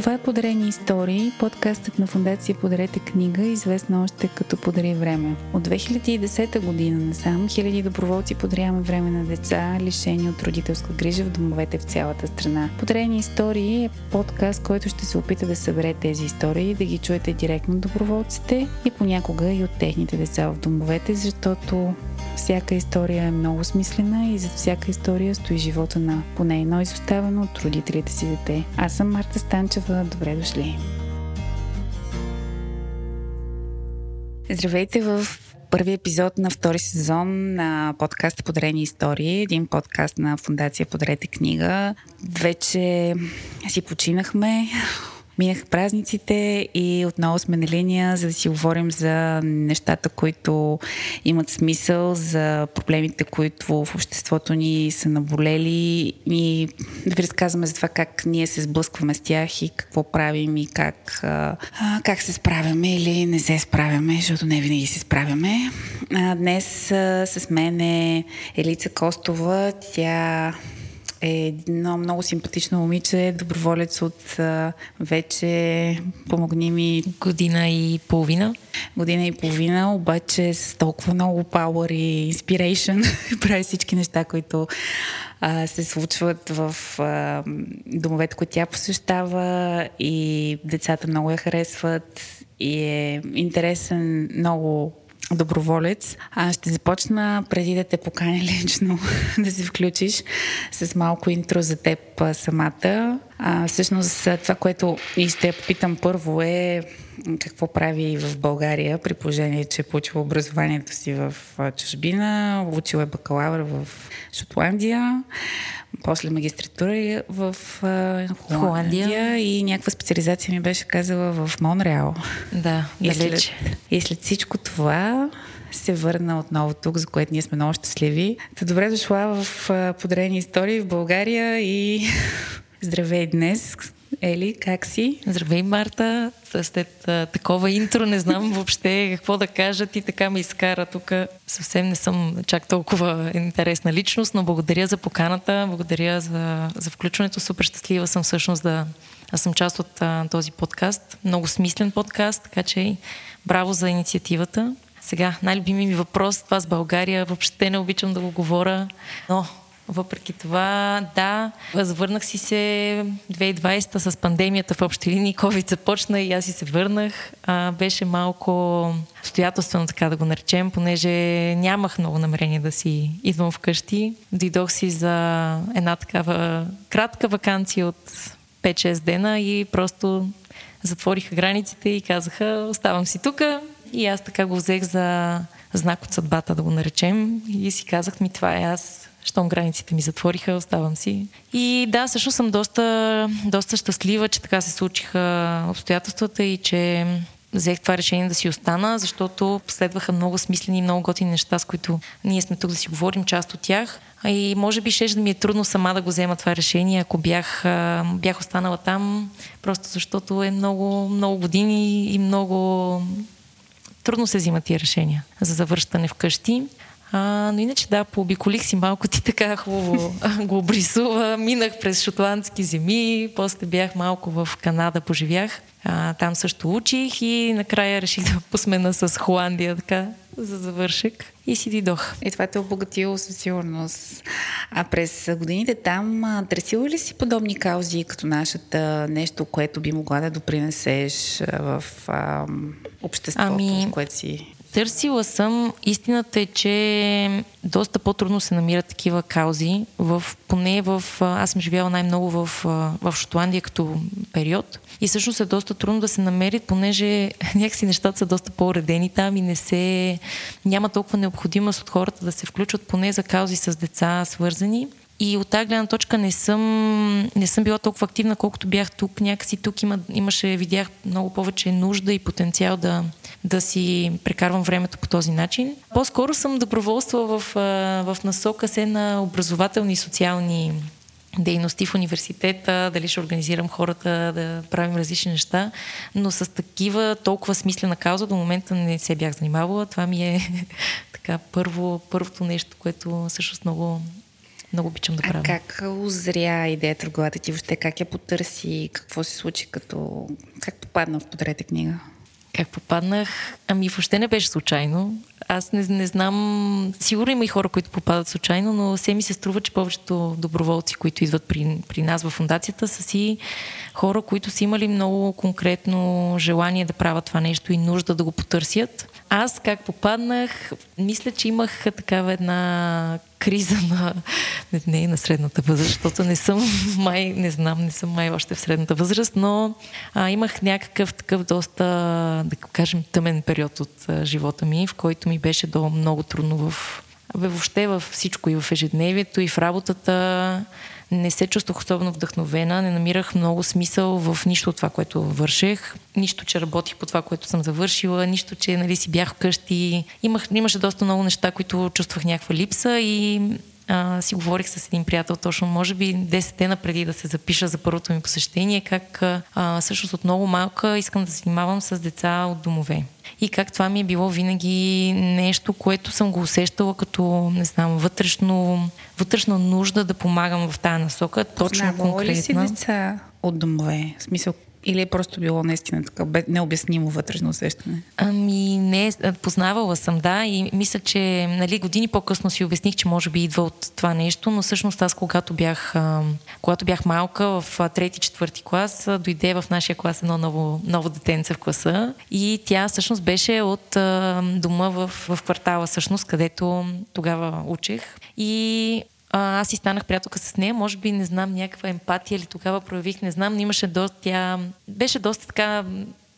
Това е Подарени истории, подкастът на фундация Подарете книга, известна още като Подари време. От 2010 година насам хиляди доброволци подаряваме време на деца, лишени от родителска грижа в домовете в цялата страна. Подарени истории е подкаст, който ще се опита да събере тези истории, да ги чуете директно от доброволците и понякога и от техните деца в домовете, защото всяка история е много смислена и зад всяка история стои живота на поне едно изоставено от родителите си дете. Аз съм Марта Станчева. Добре дошли! Здравейте в първи епизод на втори сезон на подкаста Подарени истории, един подкаст на Фундация Подарете книга. Вече си починахме Минаха празниците и отново сме на линия, за да си говорим за нещата, които имат смисъл, за проблемите, които в обществото ни са наболели и да ви разказваме за това как ние се сблъскваме с тях и какво правим и как, а, как се справяме или не се справяме, защото не винаги се справяме. А, днес а, с мен е Елица Костова. Тя е едно много симпатично момиче, доброволец от а, вече, помогни ми... Година и половина. Година и половина, обаче с толкова много power и inspiration прави всички неща, които а, се случват в а, домовете, които тя посещава и децата много я харесват и е интересен много доброволец. А ще започна преди да те поканя лично да се включиш с малко интро за теб самата. А, всъщност това, което и ще я попитам първо е какво прави в България, при положение, че е получила образованието си в чужбина, учила е бакалавър в Шотландия, после магистратура в Холандия, Холандия и някаква специализация ми беше казала в Монреал. Да, и след, и след всичко това се върна отново тук, за което ние сме много щастливи. Та добре дошла в Подарени истории в България и здравей днес. Ели, как си? Здравей, Марта. След а, такова интро не знам въобще какво да кажа. Ти така ме изкара тук. Съвсем не съм чак толкова интересна личност, но благодаря за поканата, благодаря за, за включването. Супер щастлива съм всъщност да... Аз съм част от а, този подкаст. Много смислен подкаст, така че браво за инициативата. Сега, най-любими ми въпрос, това с България, въобще не обичам да го говоря, но въпреки това, да, възвърнах си се 2020 с пандемията в общи линии, COVID започна и аз си се върнах. А, беше малко обстоятелствено, така да го наречем, понеже нямах много намерение да си идвам вкъщи. Дойдох си за една такава кратка вакансия от 5-6 дена и просто затвориха границите и казаха, оставам си тук. И аз така го взех за знак от съдбата, да го наречем. И си казах ми, това е аз щом границите ми затвориха, оставам си. И да, също съм доста, доста щастлива, че така се случиха обстоятелствата и че взех това решение да си остана, защото последваха много смислени и много готини неща, с които ние сме тук да си говорим, част от тях. И може би ще да ми е трудно сама да го взема това решение, ако бях, бях останала там, просто защото е много, много години и много трудно се взимат тия решения за завръщане вкъщи. А, но иначе да, пообиколих си малко, ти така хубаво го обрисува. Минах през шотландски земи, после бях малко в Канада, поживях. А, там също учих и накрая реших да посмена с Холандия, така, за завършек. И си дойдох. И това те е обогатило със сигурност. А през годините там търсила ли си подобни каузи като нашата, нещо, което би могла да допринесеш в а, обществото, ами, в което си? Търсила съм. Истината е, че доста по-трудно се намират такива каузи. В, поне в... Аз съм живяла най-много в, в Шотландия като период. И всъщност е доста трудно да се намерят, понеже някакси нещата са доста по-уредени там и не се... Няма толкова необходимост от хората да се включват поне за каузи с деца свързани. И от тази гледна точка не съм, не съм била толкова активна, колкото бях тук. Някакси тук има, имаше, видях много повече нужда и потенциал да, да си прекарвам времето по този начин. По-скоро съм доброволства в, в насока се на образователни и социални дейности в университета, дали ще организирам хората да правим различни неща, но с такива толкова смислена кауза до момента не се бях занимавала. Това ми е така първо, първото нещо, което всъщност много много обичам да правя. А как озря идеята в главата ти въобще? Как я потърси? Какво се случи като... Как попадна в подрете книга? Как попаднах? Ами въобще не беше случайно. Аз не, не знам, сигурно има и хора, които попадат случайно, но все ми се струва, че повечето доброволци, които идват при, при нас в фундацията, са си хора, които са имали много конкретно желание да правят това нещо и нужда да го потърсят. Аз как попаднах, мисля, че имах такава една криза на, не, не на средната възраст, защото не съм май, не знам, не съм май още в средната възраст, но а, имах някакъв такъв доста, да кажем, тъмен период от а, живота ми, в който ми беше до много трудно в въобще във всичко и в ежедневието, и в работата не се чувствах особено вдъхновена, не намирах много смисъл в нищо от това, което вършех. Нищо, че работих по това, което съм завършила, нищо, че нали, си бях вкъщи. Имах, имаше доста много неща, които чувствах някаква липса и а, си говорих с един приятел точно, може би 10 дена преди да се запиша за първото ми посещение, как а, всъщност от много малка искам да се занимавам с деца от домове. И как това ми е било винаги нещо, което съм го усещала като, не знам, вътрешно, вътрешна нужда да помагам в тази насока. Точно Познавала конкретна. ли си деца от домове? В смисъл, или е просто било наистина така необяснимо вътрешно усещане? Ами не, познавала съм, да, и мисля, че нали, години по-късно си обясних, че може би идва от това нещо, но всъщност аз когато бях, когато бях малка в трети-четвърти клас, дойде в нашия клас едно ново, ново детенце в класа и тя всъщност беше от дома в, в квартала, всъщност, където тогава учех. И а, аз си станах приятелка с нея, може би не знам някаква емпатия или тогава проявих, не знам, но имаше доста, тя беше доста така,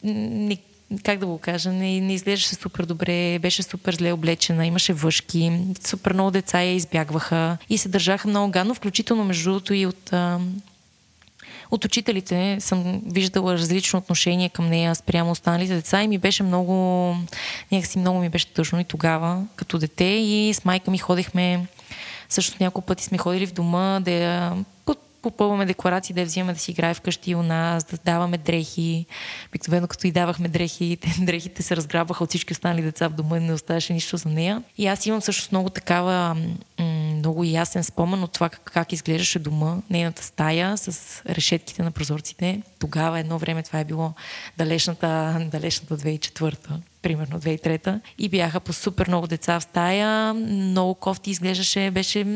не, как да го кажа, не, не изглеждаше супер добре, беше супер зле облечена, имаше въшки, супер много деца я избягваха и се държаха много гадно, включително между другото и от а, от учителите съм виждала различно отношение към нея спрямо останалите деца и ми беше много, някакси много ми беше тъжно и тогава, като дете и с майка ми ходихме също няколко пъти сме ходили в дома да я попълваме декларации, да я взимаме да си играе вкъщи у нас, да даваме дрехи. Обикновено като и давахме дрехи, те, дрехите се разграбваха от всички останали деца в дома и не оставаше нищо за нея. И аз имам също много такава, м- много ясен спомен от това как, как изглеждаше дома, нейната стая с решетките на прозорците. Тогава едно време това е било далечната, далечната 2004 примерно 2003 и бяха по супер много деца в стая, много кофти изглеждаше, беше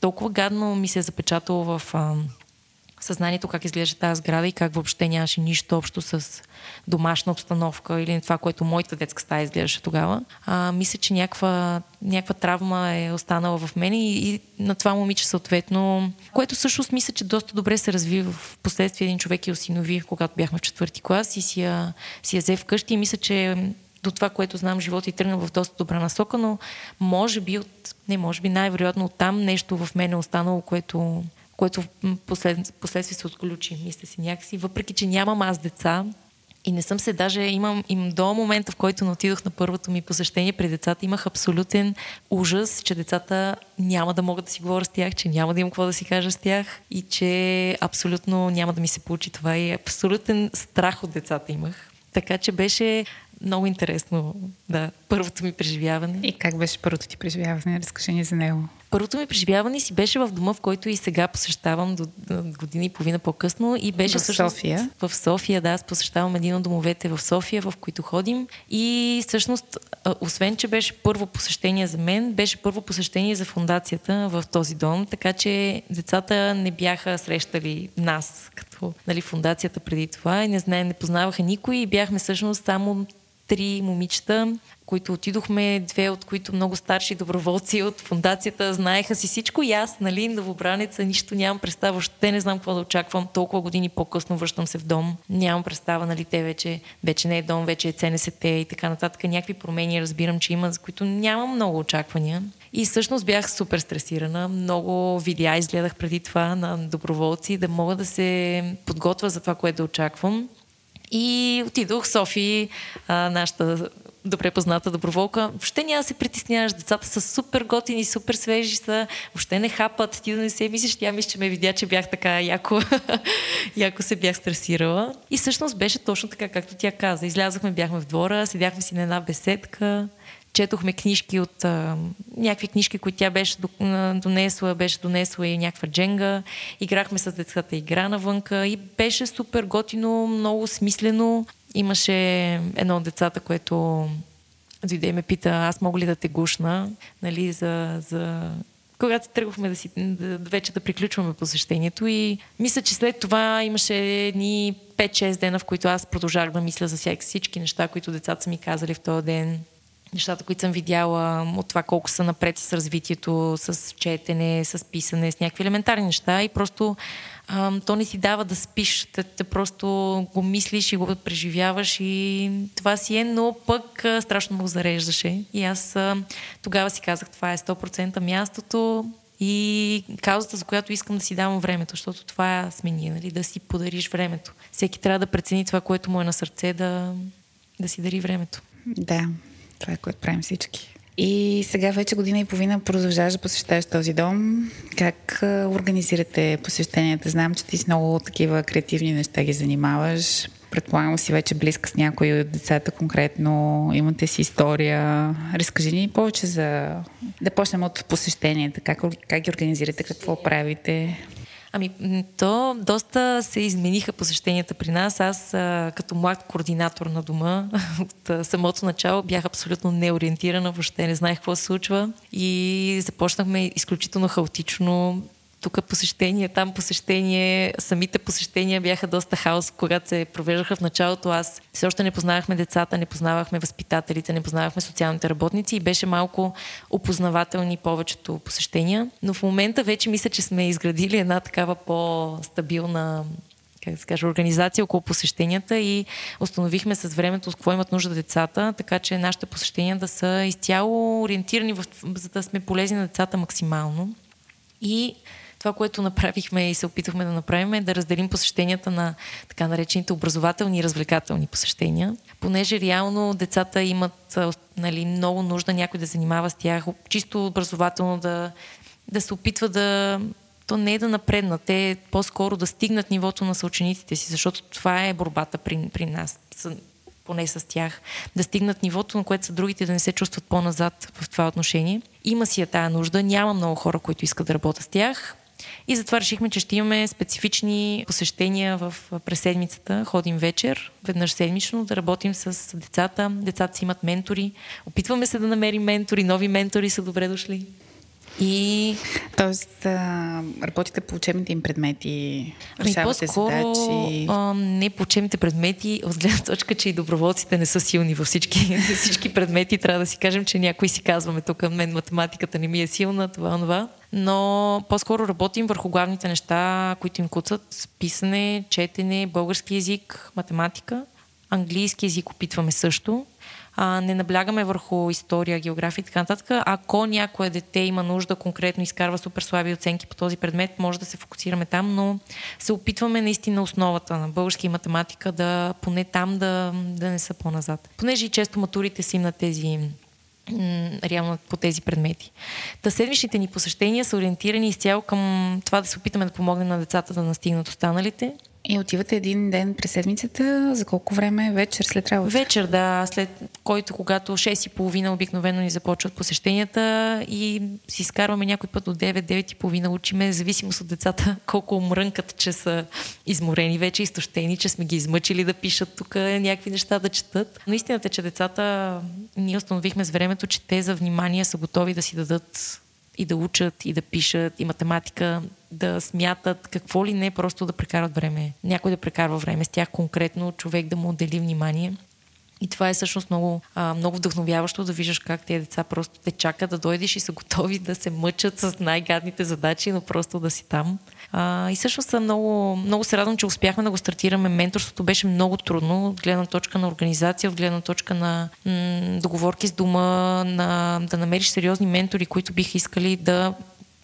толкова гадно ми се е запечатало в съзнанието как изглежда тази сграда и как въобще нямаше нищо общо с домашна обстановка или това, което моята детска стая изглеждаше тогава. А, мисля, че някаква, някаква травма е останала в мен и, и на това момиче съответно, което всъщност мисля, че доста добре се разви в последствие един човек и осинови, когато бяхме в четвърти клас и си я, си я взе вкъщи и мисля, че до това, което знам, живота и тръгна в доста добра насока, но може би от, не може би най-вероятно от там нещо в мен е останало, което, което послед, последствие се отключи, мисля си някакси. Въпреки, че нямам аз деца и не съм се даже, имам им до момента, в който не отидох на първото ми посещение при децата, имах абсолютен ужас, че децата няма да могат да си говоря с тях, че няма да имам какво да си кажа с тях и че абсолютно няма да ми се получи това и абсолютен страх от децата имах. Така че беше много интересно, да, първото ми преживяване. И как беше първото ти преживяване? Разкажи ни за него. Първото ми преживяване си беше в дома, в който и сега посещавам до, година и половина по-късно. И беше в София? В София, да. Аз посещавам един от домовете в София, в които ходим. И всъщност, освен, че беше първо посещение за мен, беше първо посещение за фундацията в този дом. Така че децата не бяха срещали нас като нали, фундацията преди това и не знаем, не познаваха никой и бяхме всъщност само три момичета, които отидохме, две от които много старши доброволци от фундацията, знаеха си всичко и аз, нали, новобраница, нищо нямам представа, въобще не знам какво да очаквам. Толкова години по-късно връщам се в дом. Нямам представа, нали, те вече, вече не е дом, вече е ЦНСТ и така нататък. Някакви промени разбирам, че има, за които нямам много очаквания. И всъщност бях супер стресирана. Много видеа изгледах преди това на доброволци, да мога да се подготвя за това, което да очаквам. И отидох в София, а, нашата добре позната доброволка. Въобще няма се притесняваш. Децата са супер готини, супер свежи са. Въобще не хапат. Ти да не се мислиш. Тя мисля, че ме видя, че бях така яко, яко се бях стресирала. И всъщност беше точно така, както тя каза. Излязахме, бяхме в двора, седяхме си на една беседка четохме книжки от а, някакви книжки, които тя беше донесла, беше донесла и някаква дженга. Играхме с децата игра навънка и беше супер готино, много смислено. Имаше едно от децата, което дойде и ме пита, аз мога ли да те гушна, нали, за, за когато тръгвахме да си, да, вече да приключваме посещението и мисля, че след това имаше едни 5-6 дена, в които аз продължах да мисля за всички неща, които децата са ми казали в този ден нещата, които съм видяла от това колко са напред с развитието, с четене, с писане, с някакви елементарни неща. И просто а, то не ти дава да спиш, те, те просто го мислиш и го преживяваш и това си е, но пък а, страшно много зареждаше. И аз а, тогава си казах, това е 100% мястото и каузата, за която искам да си давам времето, защото това сме ние, нали, да си подариш времето. Всеки трябва да прецени това, което му е на сърце, да, да си дари времето. Да, това е което правим всички. И сега вече година и половина продължаваш да посещаваш този дом. Как организирате посещенията? Знам, че ти с много такива креативни неща ги занимаваш. Предполагам си вече близка с някои от децата конкретно. Имате си история. Разкажи ни повече за... Да почнем от посещенията. Как, как ги организирате? Какво правите? Ами, то доста се измениха посещенията при нас. Аз като млад координатор на дома от самото начало бях абсолютно неориентирана, въобще не знаех какво се случва и започнахме изключително хаотично тук посещение, там посещение, самите посещения бяха доста хаос, когато се провеждаха в началото. Аз все още не познавахме децата, не познавахме възпитателите, не познавахме социалните работници и беше малко опознавателни повечето посещения. Но в момента вече мисля, че сме изградили една такава по-стабилна как да се каже, организация около посещенията и установихме с времето с какво имат нужда децата, така че нашите посещения да са изцяло ориентирани, в, за да сме полезни на децата максимално. И това, което направихме и се опитахме да направим е да разделим посещенията на така наречените образователни и развлекателни посещения, понеже реално децата имат нали, много нужда някой да занимава с тях, чисто образователно да, да се опитва да то не е да напреднат, те по-скоро да стигнат нивото на съучениците си, защото това е борбата при, при нас, поне с тях, да стигнат нивото, на което са другите, да не се чувстват по-назад в това отношение. Има си я тая нужда, няма много хора, които искат да работят с тях. И затова решихме, че ще имаме специфични посещения в, през седмицата. Ходим вечер, веднъж седмично, да работим с децата. Децата си имат ментори. Опитваме се да намерим ментори, нови ментори са добре дошли. И... Тоест, а, работите по учебните им предмети, ами, решавате задачи? А, не по учебните предмети, от гледна точка, че и доброволците не са силни във всички, всички предмети. Трябва да си кажем, че някои си казваме тук, мен математиката не ми е силна, това, това. Но по-скоро работим върху главните неща, които им куцат. Писане, четене, български язик, математика. Английски язик опитваме също а, не наблягаме върху история, география и така нататък. Ако някое дете има нужда, конкретно изкарва супер слаби оценки по този предмет, може да се фокусираме там, но се опитваме наистина основата на български и математика да поне там да, да не са по-назад. Понеже и често матурите си на тези реално по тези предмети. Та седмичните ни посещения са ориентирани изцяло към това да се опитаме да помогнем на децата да настигнат останалите и отивате един ден през седмицата. За колко време? Вечер след работа? Вечер, да. След който, когато 6 и половина обикновено ни започват посещенията и си изкарваме някой път до 9-9 и половина учиме, зависимост от децата колко мрънкат, че са изморени вече, изтощени, че сме ги измъчили да пишат тук някакви неща да четат. Но истината е, че децата ние установихме с времето, че те за внимание са готови да си дадат и да учат, и да пишат, и математика, да смятат какво ли не, просто да прекарат време. Някой да прекарва време с тях конкретно, човек да му отдели внимание. И това е всъщност много, а, много вдъхновяващо да виждаш как тези деца просто те чакат да дойдеш и са готови да се мъчат с най-гадните задачи, но просто да си там. А, и всъщност много, много се радвам, че успяхме да го стартираме. Менторството беше много трудно от гледна точка на организация, от гледна точка на м- договорки с дома, на, да намериш сериозни ментори, които биха искали да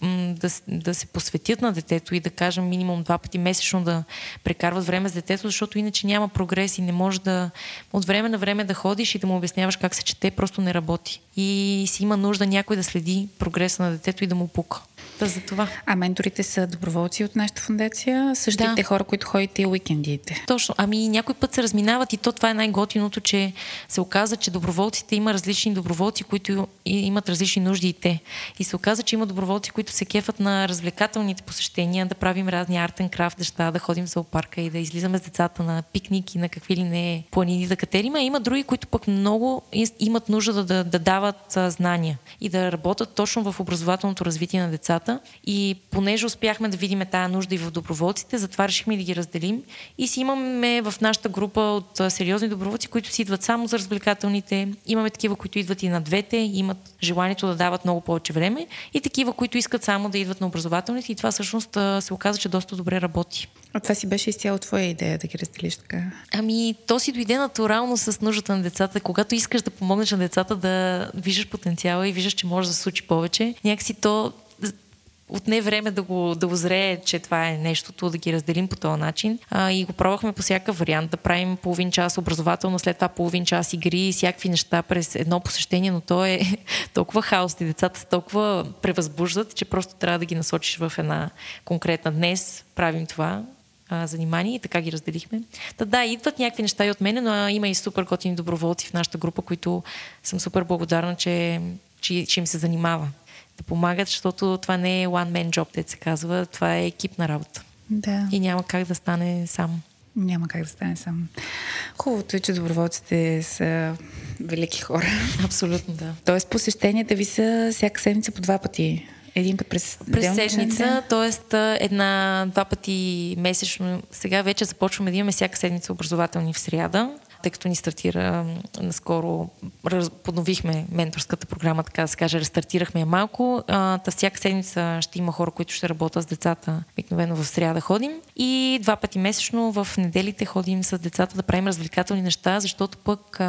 да, да се посветят на детето и да кажем минимум два пъти месечно да прекарват време с детето, защото иначе няма прогрес и не може да от време на време да ходиш и да му обясняваш как се чете, просто не работи. И си има нужда някой да следи прогреса на детето и да му пука. Та за това. А менторите са доброволци от нашата фундация, същите да. хора, които ходите и уикендите. Точно. Ами някой път се разминават и то това е най-готиното, че се оказа, че доброволците има различни доброволци, които имат различни нужди и те. И се оказа, че има доброволци, които се кефат на развлекателните посещения, да правим разни артен крафт неща, да ходим в зоопарка и да излизаме с децата на пикники, на какви ли не планини да катерим. А има други, които пък много имат нужда да, да, да дават а, знания и да работят точно в образователното развитие на децата. И понеже успяхме да видим тая нужда и в доброволците, затова решихме да ги разделим. И си имаме в нашата група от сериозни доброволци, които си идват само за развлекателните. Имаме такива, които идват и на двете, имат желанието да дават много повече време. И такива, които искат само да идват на образователните. И това всъщност се оказа, че доста добре работи. А това си беше изцяло твоя идея да ги разделиш така? Ами, то си дойде натурално с нуждата на децата. Когато искаш да помогнеш на децата да виждаш потенциала и виждаш, че може да се случи повече, някакси то отне време да го, да озрее, че това е нещото, да ги разделим по този начин. А, и го пробвахме по всякакъв вариант, да правим половин час образователно, след това половин час игри и всякакви неща през едно посещение, но то е толкова хаос и децата се толкова превъзбуждат, че просто трябва да ги насочиш в една конкретна днес. Правим това а, занимания и така ги разделихме. Та да, идват някакви неща и от мене, но има и супер готини доброволци в нашата група, които съм супер благодарна, че, че, че им се занимава да помагат, защото това не е one man job, те се казва, това е екипна работа. Да. И няма как да стане сам. Няма как да стане сам. Хубавото е, че доброволците са велики хора. Абсолютно, да. Тоест посещенията ви са всяка седмица по два пъти един път през, през седмица, т.е. една, два пъти месечно. Сега вече започваме да имаме всяка седмица образователни в сряда тъй като ни стартира наскоро, подновихме менторската програма, така да се каже, рестартирахме я малко. Та всяка седмица ще има хора, които ще работят с децата. Обикновено в сряда ходим. И два пъти месечно в неделите ходим с децата да правим развлекателни неща, защото пък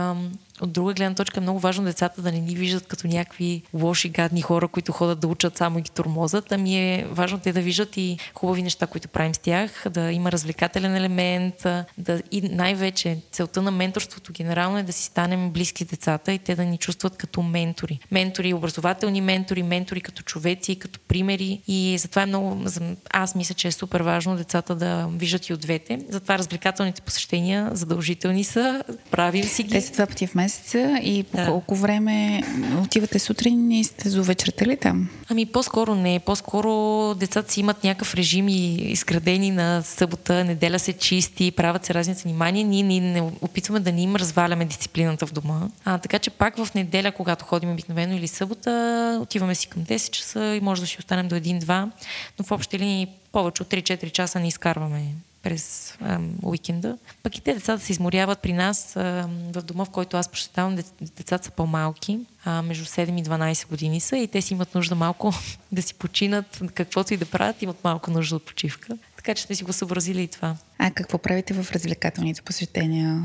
от друга гледна точка е много важно децата да не ни виждат като някакви лоши, гадни хора, които ходят да учат само и ги тормозат, ами е важно те да виждат и хубави неща, които правим с тях, да има развлекателен елемент, да и най-вече целта на менторството генерално е да си станем близки децата и те да ни чувстват като ментори. Ментори, образователни ментори, ментори като човеци, като примери и затова е много, аз мисля, че е супер важно децата да виждат и от двете. Затова развлекателните посещения задължителни са, правим си ги. Те са два пъти в месеца и по да. колко време отивате сутрин и сте до вечерта ли там? Ами по-скоро не. По-скоро децата си имат някакъв режим и изградени на събота, неделя се чисти, правят се разни занимания. Ние, ние не опитваме да ни им разваляме дисциплината в дома. А, така че пак в неделя, когато ходим обикновено или събота, отиваме си към 10 часа и може да си останем до 1-2, но в общи линии повече от 3-4 часа не изкарваме през ам, уикенда. Пък и те децата се изморяват при нас ам, в дома, в който аз посещавам. Децата са по-малки, а, между 7 и 12 години са и те си имат нужда малко да си починат, каквото и да правят, имат малко нужда от почивка. Така че сме си го съобразили и това. А какво правите в развлекателните посещения,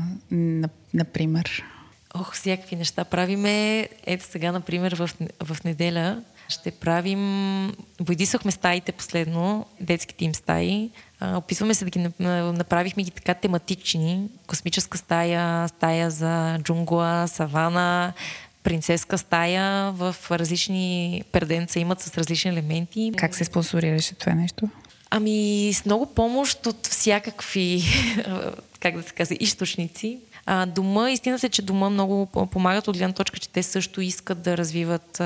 например? Ох, всякакви неща правиме. Ето сега, например, в, в неделя ще правим... Бойдисахме стаите последно, детските им стаи. А, опитваме се да ги направихме ги така тематични. Космическа стая, стая за джунгла, савана, принцеска стая в различни перденца имат с различни елементи. Как се спонсорираше това нещо? Ами с много помощ от всякакви, как да се казва, източници. А, дома, истината е, че дома много помагат от гледна точка, че те също искат да развиват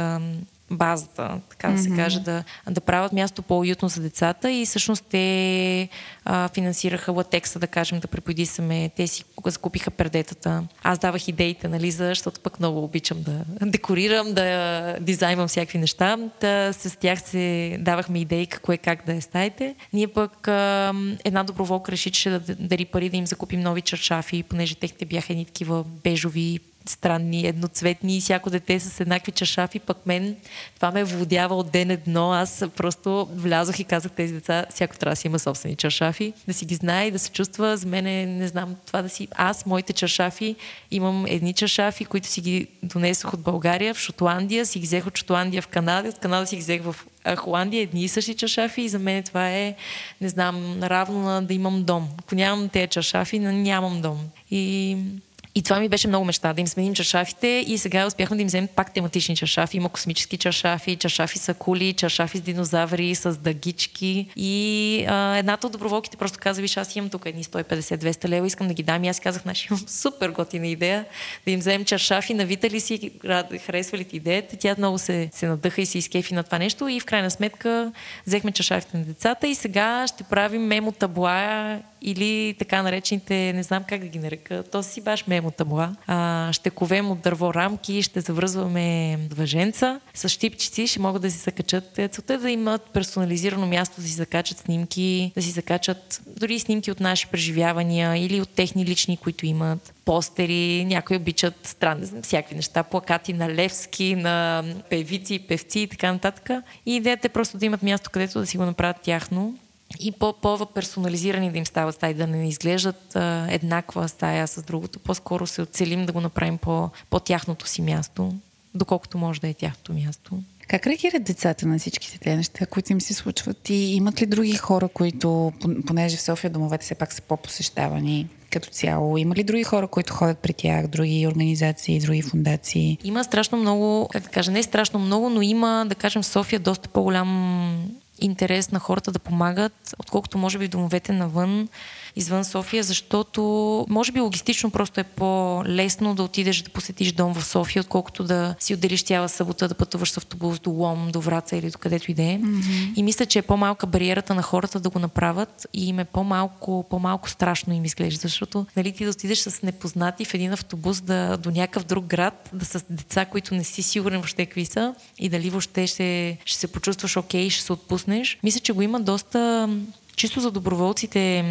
базата, така да се каже, да, да правят място по-уютно за децата и всъщност те а, финансираха латекса, да кажем, да преподисаме. Те си закупиха пердетата. Аз давах идеите, нали, защото пък много обичам да декорирам, да дизайнвам всякакви неща. Да, с тях се давахме идеи какво е как да е стаите. Ние пък а, една доброволка реши, че ще да дари пари да им закупим нови чаршафи, понеже техните бяха едни такива бежови странни, едноцветни и всяко дете с еднакви чашафи, пък мен това ме водява от ден едно. Аз просто влязох и казах тези деца, всяко трябва да си има собствени чашафи, да си ги знае и да се чувства. За мен е, не знам, това да си... Аз, моите чашафи, имам едни чашафи, които си ги донесох от България в Шотландия, си ги взех от Шотландия в Канада, от Канада си ги взех в Холандия, едни и същи чашафи и за мен това е, не знам, равно на да имам дом. Ако нямам тези чашафи, нямам дом. И И това ми беше много мечта, да им сменим чашафите и сега успяхме да им вземем пак тематични чашафи. Има космически чашафи, чашафи са кули, чашафи с динозаври, с дъгички. И а, едната от доброволките просто каза, виж, аз имам тук едни 150-200 лева, искам да ги дам. И аз казах, наши имам супер готина идея да им вземем чашафи, навитали си, харесва ли ти идеята. Тя много се, се надъха и се изкефи на това нещо и в крайна сметка взехме чашафите на децата и сега ще правим мемо табла или така наречените, не знам как да ги нарека, то си баш мемо табла. А, ще ковем от дърво рамки, ще завръзваме въженца с щипчици, ще могат да си закачат. Е, целта е да имат персонализирано място да си закачат снимки, да си закачат дори снимки от наши преживявания или от техни лични, които имат постери, някои обичат странни, всякакви неща, плакати на Левски, на певици, певци и така нататък. И идеята е просто да имат място, където да си го направят тяхно и по-персонализирани да им стават стаи, да не изглеждат а, еднаква стая с другото. По-скоро се оцелим да го направим по, по-тяхното си място, доколкото може да е тяхното място. Как реагират децата на всичките тези неща, които им се случват? И имат ли други хора, които, понеже в София домовете все пак са по-посещавани като цяло? Има ли други хора, които ходят при тях, други организации, други фундации? Има страшно много, как да кажа, не е страшно много, но има, да кажем, в София доста по-голям интерес на хората да помагат, отколкото може би домовете навън извън София, защото може би логистично просто е по-лесно да отидеш да посетиш дом в София, отколкото да си отделиш цяла събота да пътуваш с автобус до Лом, до Враца или до където и да е. Mm-hmm. И мисля, че е по-малка бариерата на хората да го направят и им е по-малко, по-малко страшно им изглежда, защото нали, ти да отидеш с непознати в един автобус да, до някакъв друг град, да с деца, които не си сигурен въобще какви са и дали въобще ще, ще се почувстваш окей, okay, ще се отпуснеш. Мисля, че го има доста чисто за доброволците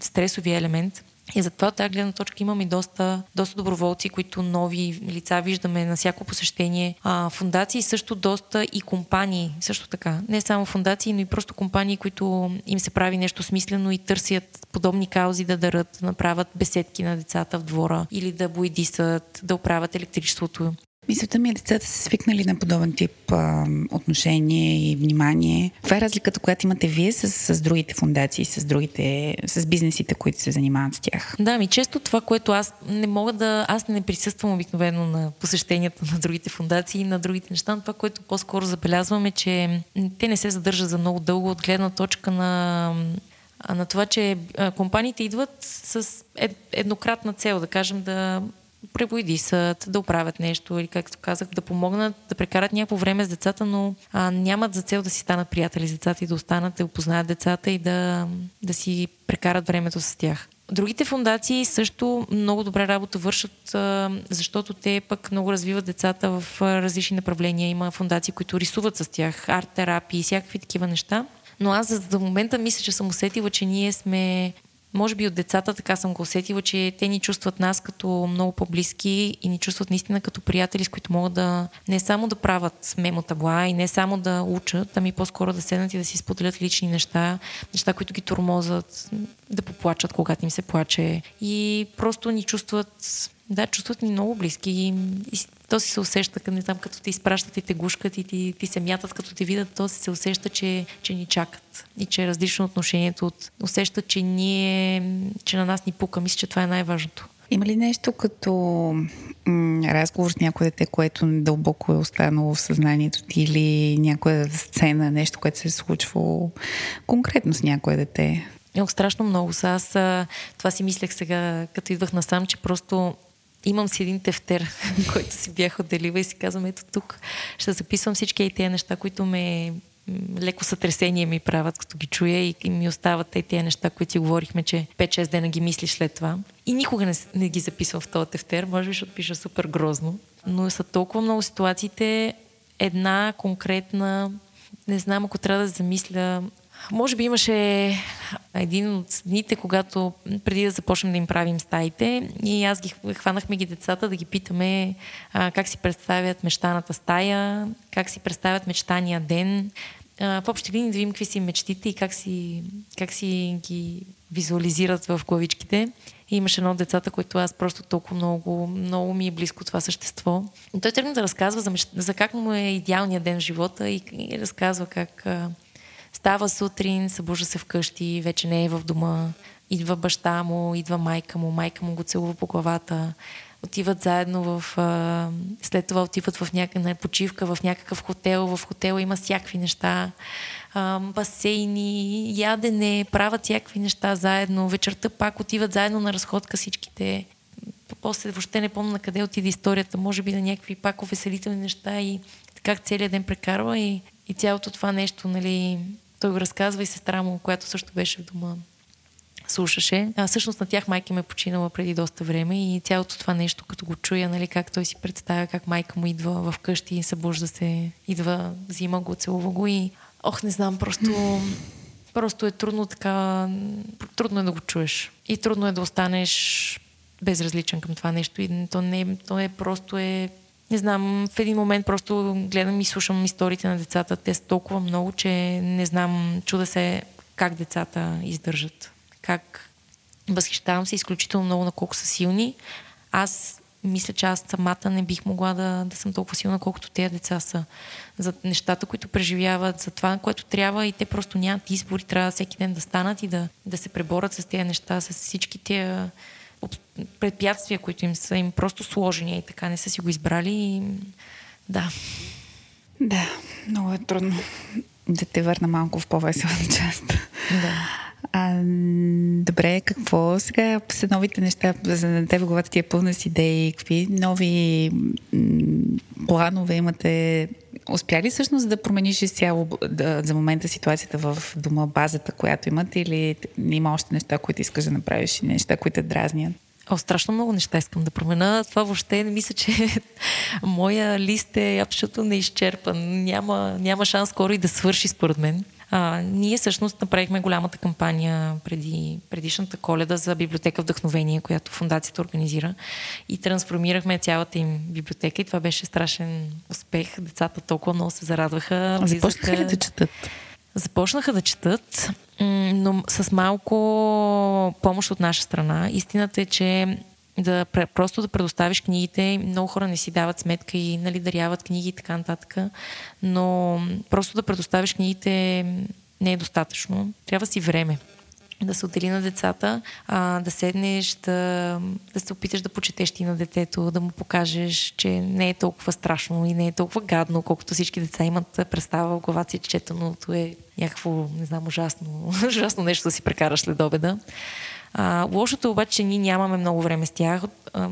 стресовия елемент. И затова от тази гледна точка имаме и доста, доста доброволци, които нови лица виждаме на всяко посещение. А, фундации също доста и компании, също така. Не само фундации, но и просто компании, които им се прави нещо смислено и търсят подобни каузи да дарат, да направят беседки на децата в двора или да боидисат, да оправят електричеството. Мисълта ми е децата са свикнали на подобен тип а, отношение и внимание. Това е разликата, която имате вие с, с другите фундации, с другите, с бизнесите, които се занимават с тях. Да, ми често това, което аз не мога да... Аз не присъствам обикновено на посещенията на другите фундации и на другите неща, но това, което по-скоро забелязваме, че те не се задържат за много дълго от гледна точка на на това, че компаниите идват с еднократна цел, да кажем, да пребоидисат, да оправят нещо или, както казах, да помогнат да прекарат някакво време с децата, но а, нямат за цел да си станат приятели с децата и да останат, да опознаят децата и да, да си прекарат времето с тях. Другите фундации също много добре работа вършат, защото те пък много развиват децата в различни направления. Има фундации, които рисуват с тях, арт-терапии и всякакви такива неща. Но аз за момента мисля, че съм усетила, че ние сме може би от децата така съм го усетила, че те ни чувстват нас като много по-близки и ни чувстват наистина като приятели, с които могат да не само да правят мемо табла и не само да учат, ами по-скоро да седнат и да си споделят лични неща, неща, които ги тормозат, да поплачат, когато им се плаче. И просто ни чувстват да, чувстват ни много близки и, и то си се усеща, не знам, като те изпращат и те гушкат и ти, ти се мятат, като те видят, то си се усеща, че, че ни чакат и че е различно отношението от... Усещат, че ние, че на нас ни пука. Мисля, че това е най-важното. Има ли нещо като м- разговор с някое дете, което дълбоко е останало в съзнанието ти или някоя сцена, нещо, което се е случвало конкретно с някое дете? Много страшно много. Аз това си мислех сега, като идвах насам, че просто имам си един тефтер, който си бях отделила и си казвам, ето тук ще записвам всички тези неща, които ме леко сътресение ми правят, като ги чуя и, и ми остават те тези неща, които си говорихме, че 5-6 дена ги мислиш след това. И никога не, не ги записвам в този тефтер, може би ще отпиша супер грозно. Но са толкова много ситуациите, една конкретна, не знам, ако трябва да замисля, може би имаше един от дните, когато преди да започнем да им правим стаите и аз ги хванахме ги децата да ги питаме а, как си представят мечтаната стая, как си представят мечтания ден. А, в общи линии да видим какви си мечтите и как си, как си ги визуализират в главичките. И имаше едно от децата, което аз просто толкова много, много ми е близко това същество. И той тръгна да разказва за, меч... за как му е идеалният ден в живота и, и разказва как Става сутрин, събужда се вкъщи, вече не е в дома, идва баща му, идва майка му, майка му го целува по главата, отиват заедно в... След това отиват в някаква почивка, в някакъв хотел. В хотела има всякакви неща. Басейни, ядене, правят всякакви неща заедно. Вечерта пак отиват заедно на разходка всичките. После въобще не помня къде отиде историята. Може би на някакви пак увеселителни неща и как целият ден прекарва и, и цялото това нещо, нали, той го разказва и сестра му, която също беше в дома слушаше. А, всъщност на тях майка ме е починала преди доста време и цялото това нещо, като го чуя, нали, как той си представя, как майка му идва в къщи и събужда се, идва, взима го, целува го и ох, не знам, просто, просто е трудно така, трудно е да го чуеш. И трудно е да останеш безразличен към това нещо и то не, то е просто е не знам, в един момент просто гледам и слушам историите на децата. Те са толкова много, че не знам, чуда се как децата издържат как възхищавам се изключително много на колко са силни. Аз мисля, че аз самата не бих могла да, да съм толкова силна, колкото тези деца са. За нещата, които преживяват, за това, което трябва и те просто нямат избор и трябва всеки ден да станат и да, да се преборят с тези неща, с всички тези препятствия, които им са им просто сложени и така не са си го избрали. И... Да. Да, много е трудно да те върна малко в по-веселата част. Да. А, добре, какво сега са новите неща? За теб главата ти е пълна с идеи. Какви нови м- планове имате? Успя ли всъщност да промениш изцяло да, за момента ситуацията в дома, базата, която имате или има още неща, които искаш да направиш и неща, които дразнят? О, страшно много неща искам да променя. Това въобще не мисля, че моя лист е абсолютно неизчерпан. Няма, няма шанс скоро и да свърши според мен. А, ние всъщност направихме голямата кампания преди предишната коледа за библиотека Вдъхновение, която фундацията организира и трансформирахме цялата им библиотека и това беше страшен успех. Децата толкова много се зарадваха. Започнаха ли да четат? Започнаха да четат, но с малко помощ от наша страна. Истината е, че да просто да предоставиш книгите. Много хора не си дават сметка и нали, даряват книги и така нататък. Но просто да предоставиш книгите не е достатъчно. Трябва си време да се отдели на децата, а, да седнеш, да, да се опиташ да почетеш ти на детето, да му покажеш, че не е толкова страшно и не е толкова гадно, колкото всички деца имат представа в главата си, че четеното е някакво, не знам, ужасно, ужасно нещо да си прекараш след обеда. А, лошото обаче, че ние нямаме много време с тях.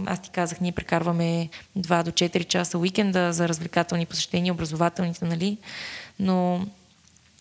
Аз ти казах, ние прекарваме 2 до 4 часа уикенда за развлекателни посещения, образователните, нали? Но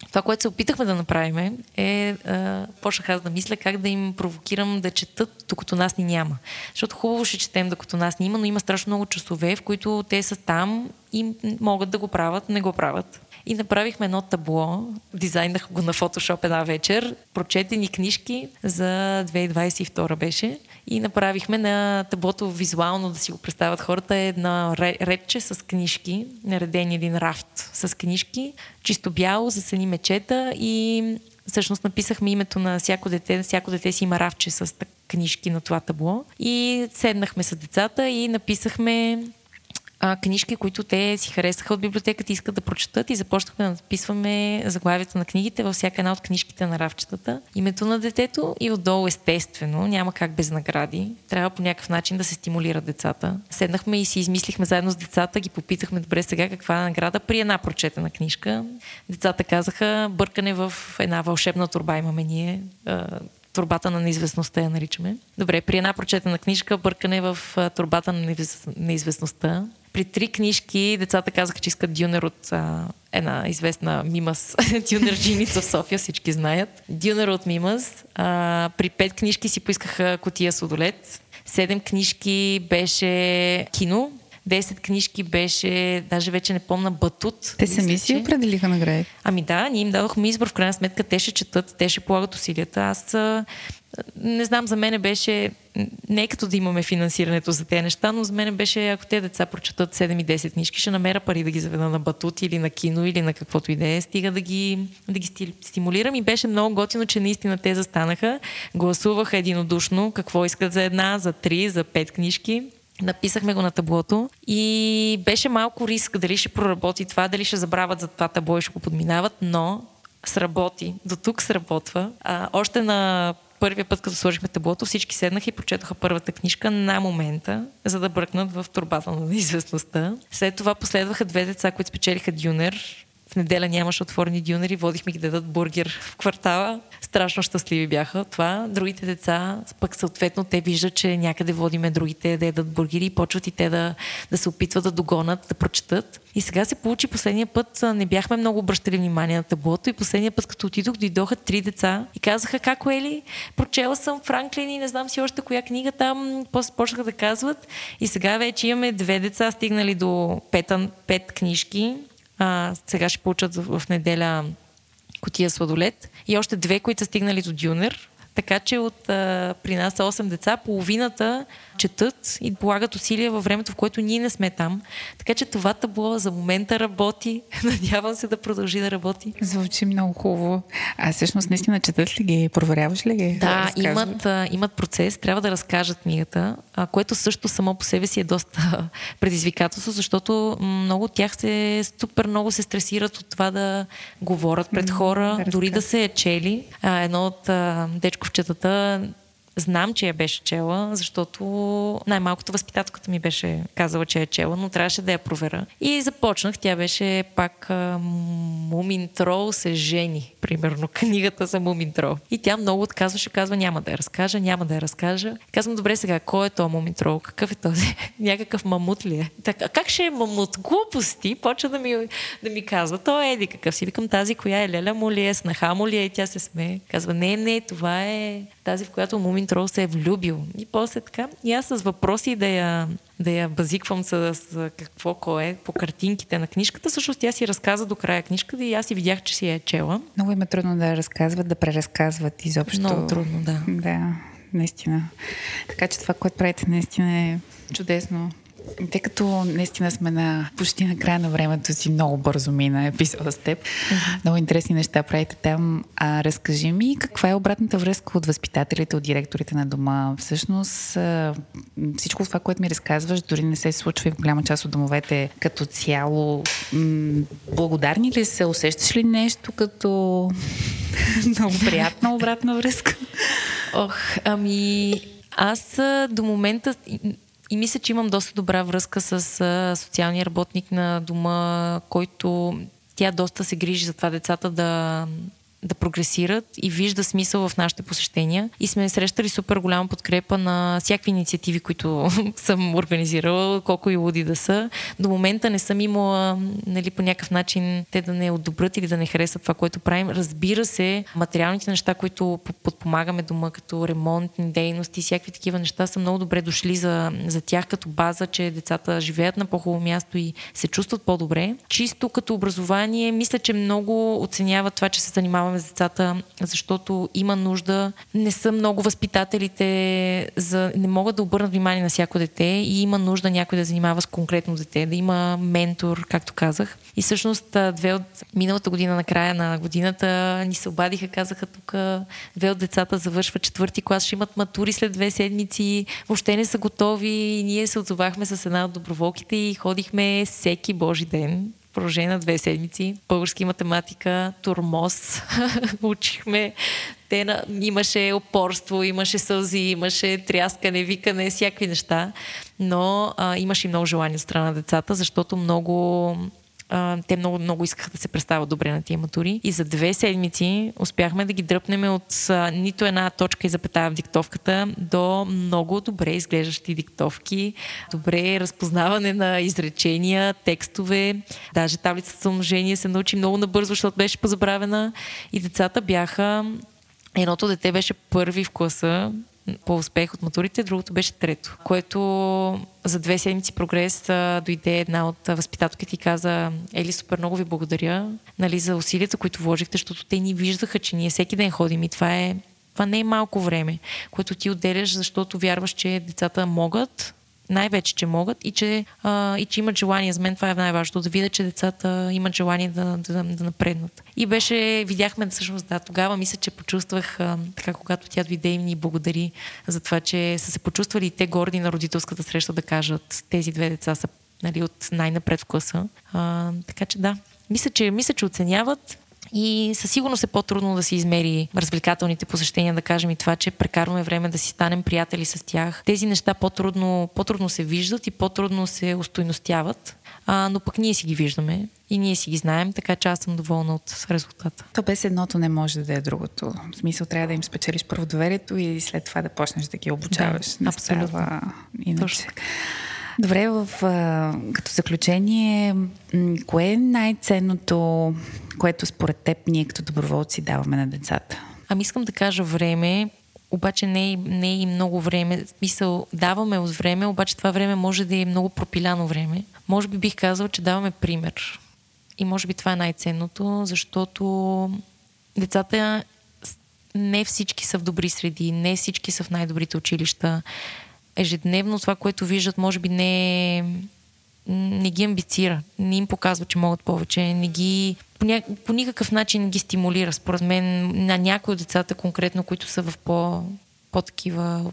това, което се опитахме да направим е, а, почнах аз да мисля как да им провокирам да четат, докато нас ни няма. Защото хубаво ще четем, докато нас ни има, но има страшно много часове, в които те са там и могат да го правят, не го правят. И направихме едно табло, дизайнах го на фотошоп една вечер, прочетени книжки за 2022 беше и направихме на таблото визуално да си го представят хората една редче с книжки, наредени един рафт с книжки, чисто бяло, засени мечета и всъщност написахме името на всяко дете, всяко дете си има рафче с книжки на това табло. И седнахме с децата и написахме а, книжки, които те си харесаха от библиотеката и искат да прочетат и започнахме да написваме заглавията на книгите във всяка една от книжките на равчетата. Името на детето и отдолу естествено, няма как без награди. Трябва по някакъв начин да се стимулират децата. Седнахме и си измислихме заедно с децата, ги попитахме добре сега каква е награда при една прочетена книжка. Децата казаха бъркане в една вълшебна турба имаме ние турбата на неизвестността я наричаме. Добре, при една прочетена книжка, бъркане в турбата на неизвестността. При три книжки децата казаха, че искат Дюнер от а, една известна Мимас, Дюнер Джиница в София, всички знаят. Дюнер от Мимас. А, при пет книжки си поискаха котия с удолет. Седем книжки беше кино, 10 книжки беше, даже вече не помна, Батут. Те сами си определиха награди. Ами да, ние им дадохме избор, в крайна сметка те ще четат, те ще полагат усилията. Аз не знам, за мен беше, не е като да имаме финансирането за тези неща, но за мен беше, ако те деца прочетат 7 и 10 книжки, ще намеря пари да ги заведа на батут или на кино или на каквото и да е, стига да ги, да ги стимулирам и беше много готино, че наистина те застанаха, гласуваха единодушно какво искат за една, за три, за пет книжки. Написахме го на таблото и беше малко риск дали ще проработи това, дали ще забравят за това табло и ще го подминават, но сработи. До тук сработва. А, още на първия път, като сложихме таблото, всички седнаха и прочетоха първата книжка на момента, за да бръкнат в турбата на неизвестността. След това последваха две деца, които спечелиха Дюнер в неделя нямаше отворени дюнери, водихме ги да дадат бургер в квартала. Страшно щастливи бяха това. Другите деца, пък съответно, те виждат, че някъде водиме другите да ядат бургери и почват и те да, да се опитват да догонат, да прочетат. И сега се получи последния път, не бяхме много обръщали внимание на таблото и последния път, като отидох, дойдоха три деца и казаха, как Ели, прочела съм Франклин и не знам си още коя книга там, после почнаха да казват. И сега вече имаме две деца, стигнали до пет, пет книжки а, сега ще получат в неделя котия сладолет. И още две, които са стигнали до Дюнер. Така че от, а, при нас са 8 деца, половината четат и полагат усилия във времето, в което ние не сме там. Така че това табло за момента работи. Надявам се да продължи да работи. Звучи много хубаво. А всъщност наистина четат ли ги? Проверяваш ли ги? Да, имат, а, имат процес. Трябва да разкажат книгата, а, което също само по себе си е доста предизвикателство, защото много от тях се супер много се стресират от това да говорят пред хора, да дори да се е чели. А, едно от а, дечковчетата Знам, че я беше чела, защото най-малкото възпитателката ми беше казала, че е чела, но трябваше да я проверя. И започнах. Тя беше пак Мумин Трол се жени, примерно, книгата за Мумин Трол. И тя много отказваше, казва, няма да я разкажа, няма да я разкажа. Казвам, добре сега, кой е то Мумин Трол? Какъв е този? Някакъв мамут ли е? Така, как ще е мамут? Глупости! Почва да ми, да ми казва, то е еди какъв си. Викам, тази коя е Леля му ли е, снаха му ли е? И тя се смее. Казва, не, не, това е тази, в която Мумин Трол се е влюбил. И после така, и аз с въпроси да я, да я базиквам с, с какво кое по картинките на книжката. Също тя си разказа до края книжката и аз си видях, че си я е чела. Много им е трудно да разказват, да преразказват изобщо. Много трудно, да. Да, наистина. Така че това, което правите, наистина е чудесно. Тъй като наистина сме на почти на края на времето си, много бързо мина епизода с теб. Mm-hmm. Много интересни неща правите там. А, разкажи ми каква е обратната връзка от възпитателите, от директорите на дома. Всъщност всичко това, което ми разказваш, дори не се случва и в голяма част от домовете като цяло. благодарни ли се? Усещаш ли нещо като много приятна обратна връзка? Ох, ами аз до момента и мисля, че имам доста добра връзка с а, социалния работник на дома, който тя доста се грижи за това децата да да прогресират и вижда смисъл в нашите посещения. И сме срещали супер голяма подкрепа на всякакви инициативи, които съм организирала, колко и луди да са. До момента не съм имала нали, по някакъв начин те да не одобрят или да не харесат това, което правим. Разбира се, материалните неща, които подпомагаме дома, като ремонтни дейности, всякакви такива неща са много добре дошли за, за тях като база, че децата живеят на по-хубаво място и се чувстват по-добре. Чисто като образование, мисля, че много оценява това, че се занимаваме занимаваме с децата, защото има нужда. Не са много възпитателите, за, не могат да обърнат внимание на всяко дете и има нужда някой да занимава с конкретно дете, да има ментор, както казах. И всъщност две от миналата година, на края на годината, ни се обадиха, казаха тук, две от децата завършват четвърти клас, ще имат матури след две седмици, въобще не са готови и ние се отзовахме с една от доброволките и ходихме всеки божи ден продължение на две седмици. Български математика, турмоз. Учихме. Те на... Имаше опорство, имаше сълзи, имаше тряскане, викане, всякакви неща. Но а, имаше и много желание от страна на децата, защото много те много, много искаха да се представят добре на тия матури. И за две седмици успяхме да ги дръпнем от нито една точка и запетая в диктовката до много добре изглеждащи диктовки, добре разпознаване на изречения, текстове. Даже таблицата за умножение се научи много набързо, защото беше позабравена. И децата бяха Едното дете беше първи в класа, по успех от матурите, другото беше трето, което за две седмици прогрес а, дойде една от възпитателките и каза Ели, супер много ви благодаря нали, за усилията, които вложихте, защото те ни виждаха, че ние всеки ден ходим и това е това не е малко време, което ти отделяш, защото вярваш, че децата могат, най-вече, че могат и че, а, и че имат желание. За мен това е най-важното, да видя, че децата имат желание да, да, да напреднат. И беше, видяхме всъщност, да, тогава мисля, че почувствах, а, така когато тя дойде и ни благодари за това, че са се почувствали и те горди на родителската среща да кажат, тези две деца са нали, от най-напред в класа. А, така че да, мисля че, мисля, че оценяват И със сигурност е по-трудно да се измери развлекателните посещения, да кажем и това, че прекарваме време да си станем приятели с тях. Тези неща по-трудно, по-трудно се виждат и по-трудно се устойностяват, а, но пък ние си ги виждаме и ние си ги знаем, така че аз съм доволна от резултата. То без едното не може да е другото. В смисъл трябва да им спечелиш първо доверието и след това да почнеш да ги обучаваш. Да, абсолютно. Иначе. Добре, в, като заключение, кое е най-ценното, което според теб ние като доброволци даваме на децата? Ами искам да кажа време, обаче не е, не е и много време. Мисъл, даваме от време, обаче това време може да е много пропиляно време. Може би бих казал, че даваме пример. И може би това е най-ценното, защото децата не всички са в добри среди, не всички са в най-добрите училища. Ежедневно това, което виждат, може би не, не ги амбицира, не им показва, че могат повече, не ги по, ня... по никакъв начин ги стимулира. Според мен на някои от децата конкретно, които са в по, по-такива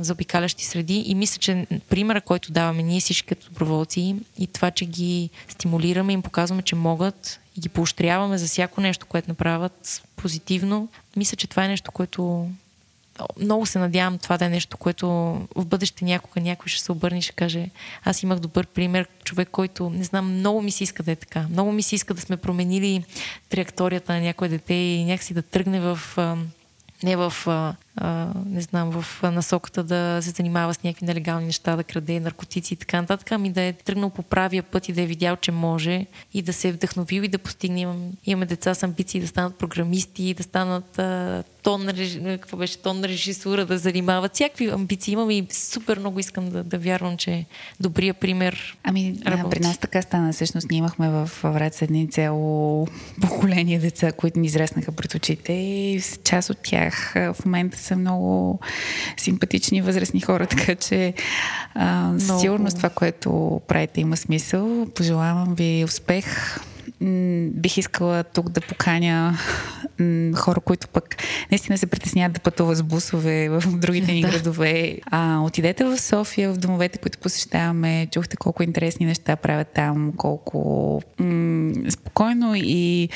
заобикалящи среди и мисля, че примера, който даваме ние всички като доброволци и това, че ги стимулираме, им показваме, че могат и ги поощряваме за всяко нещо, което направят позитивно, мисля, че това е нещо, което много се надявам това да е нещо, което в бъдеще някога някой ще се обърне и ще каже аз имах добър пример, човек, който, не знам, много ми се иска да е така. Много ми се иска да сме променили траекторията на някое дете и някакси да тръгне в не в а, не знам, в насоката да се занимава с някакви нелегални неща, да краде наркотици и така нататък, ами да е тръгнал по правия път и да е видял, че може и да се е вдъхновил и да постигне. Имам, имаме деца с амбиции да станат програмисти, да станат а, тон, какво беше, тон режисура, да занимават. Всякакви амбиции имам и супер много искам да, да вярвам, че добрия пример. Ами, да, при нас така стана. Всъщност ние имахме в Врат едни цяло поколение деца, които ни израснаха пред очите и част от тях в момента са много симпатични възрастни хора, така че а, много. сигурно това, което правите има смисъл. Пожелавам ви успех бих искала тук да поканя хора, които пък наистина се притесняват да пътуват с бусове в другите ни градове. А, отидете в София, в домовете, които посещаваме. Чухте колко интересни неща правят там, колко м- спокойно и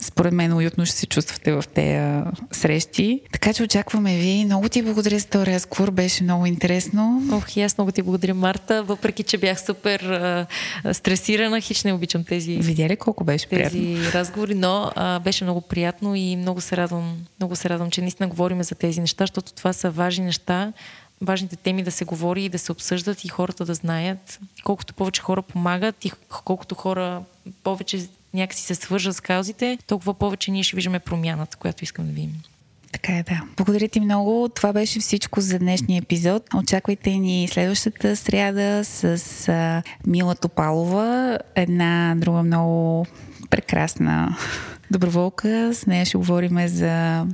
според мен уютно ще се чувствате в тези срещи. Така че очакваме ви. Много ти благодаря за този разговор. Беше много интересно. Ох, и аз много ти благодаря, Марта. Въпреки, че бях супер а, стресирана, хич не обичам тези. Видя ли колко беше тези приятно? разговори, но а, беше много приятно и много се радвам, много се радвам, че наистина говорим за тези неща, защото това са важни неща, важните теми да се говори и да се обсъждат и хората да знаят. Колкото повече хора помагат и колкото хора повече някакси се свържат с каузите, толкова повече ние ще виждаме промяната, която искам да видим. Така е, да. Благодаря ти много. Това беше всичко за днешния епизод. Очаквайте ни следващата сряда с а, Мила Топалова, една друга много прекрасна доброволка. С нея ще говорим за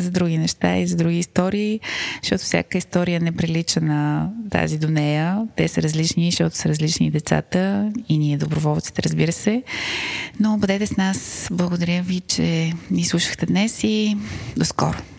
за други неща и за други истории, защото всяка история не прилича на тази до нея. Те са различни, защото са различни децата и ние доброволците, разбира се. Но бъдете с нас. Благодаря ви, че ни слушахте днес и до скоро!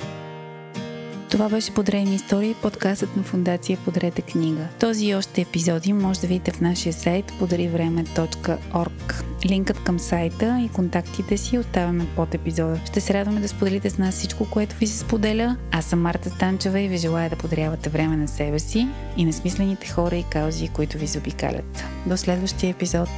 Това беше Подрени истории, подкастът на фундация Подрете книга. Този и още епизоди може да видите в нашия сайт pодаривреме.org. Линкът към сайта и контактите си оставяме под епизода. Ще се радваме да споделите с нас всичко, което ви се споделя. Аз съм Марта Станчева и ви желая да подарявате време на себе си и на смислените хора и каузи, които ви заобикалят. До следващия епизод!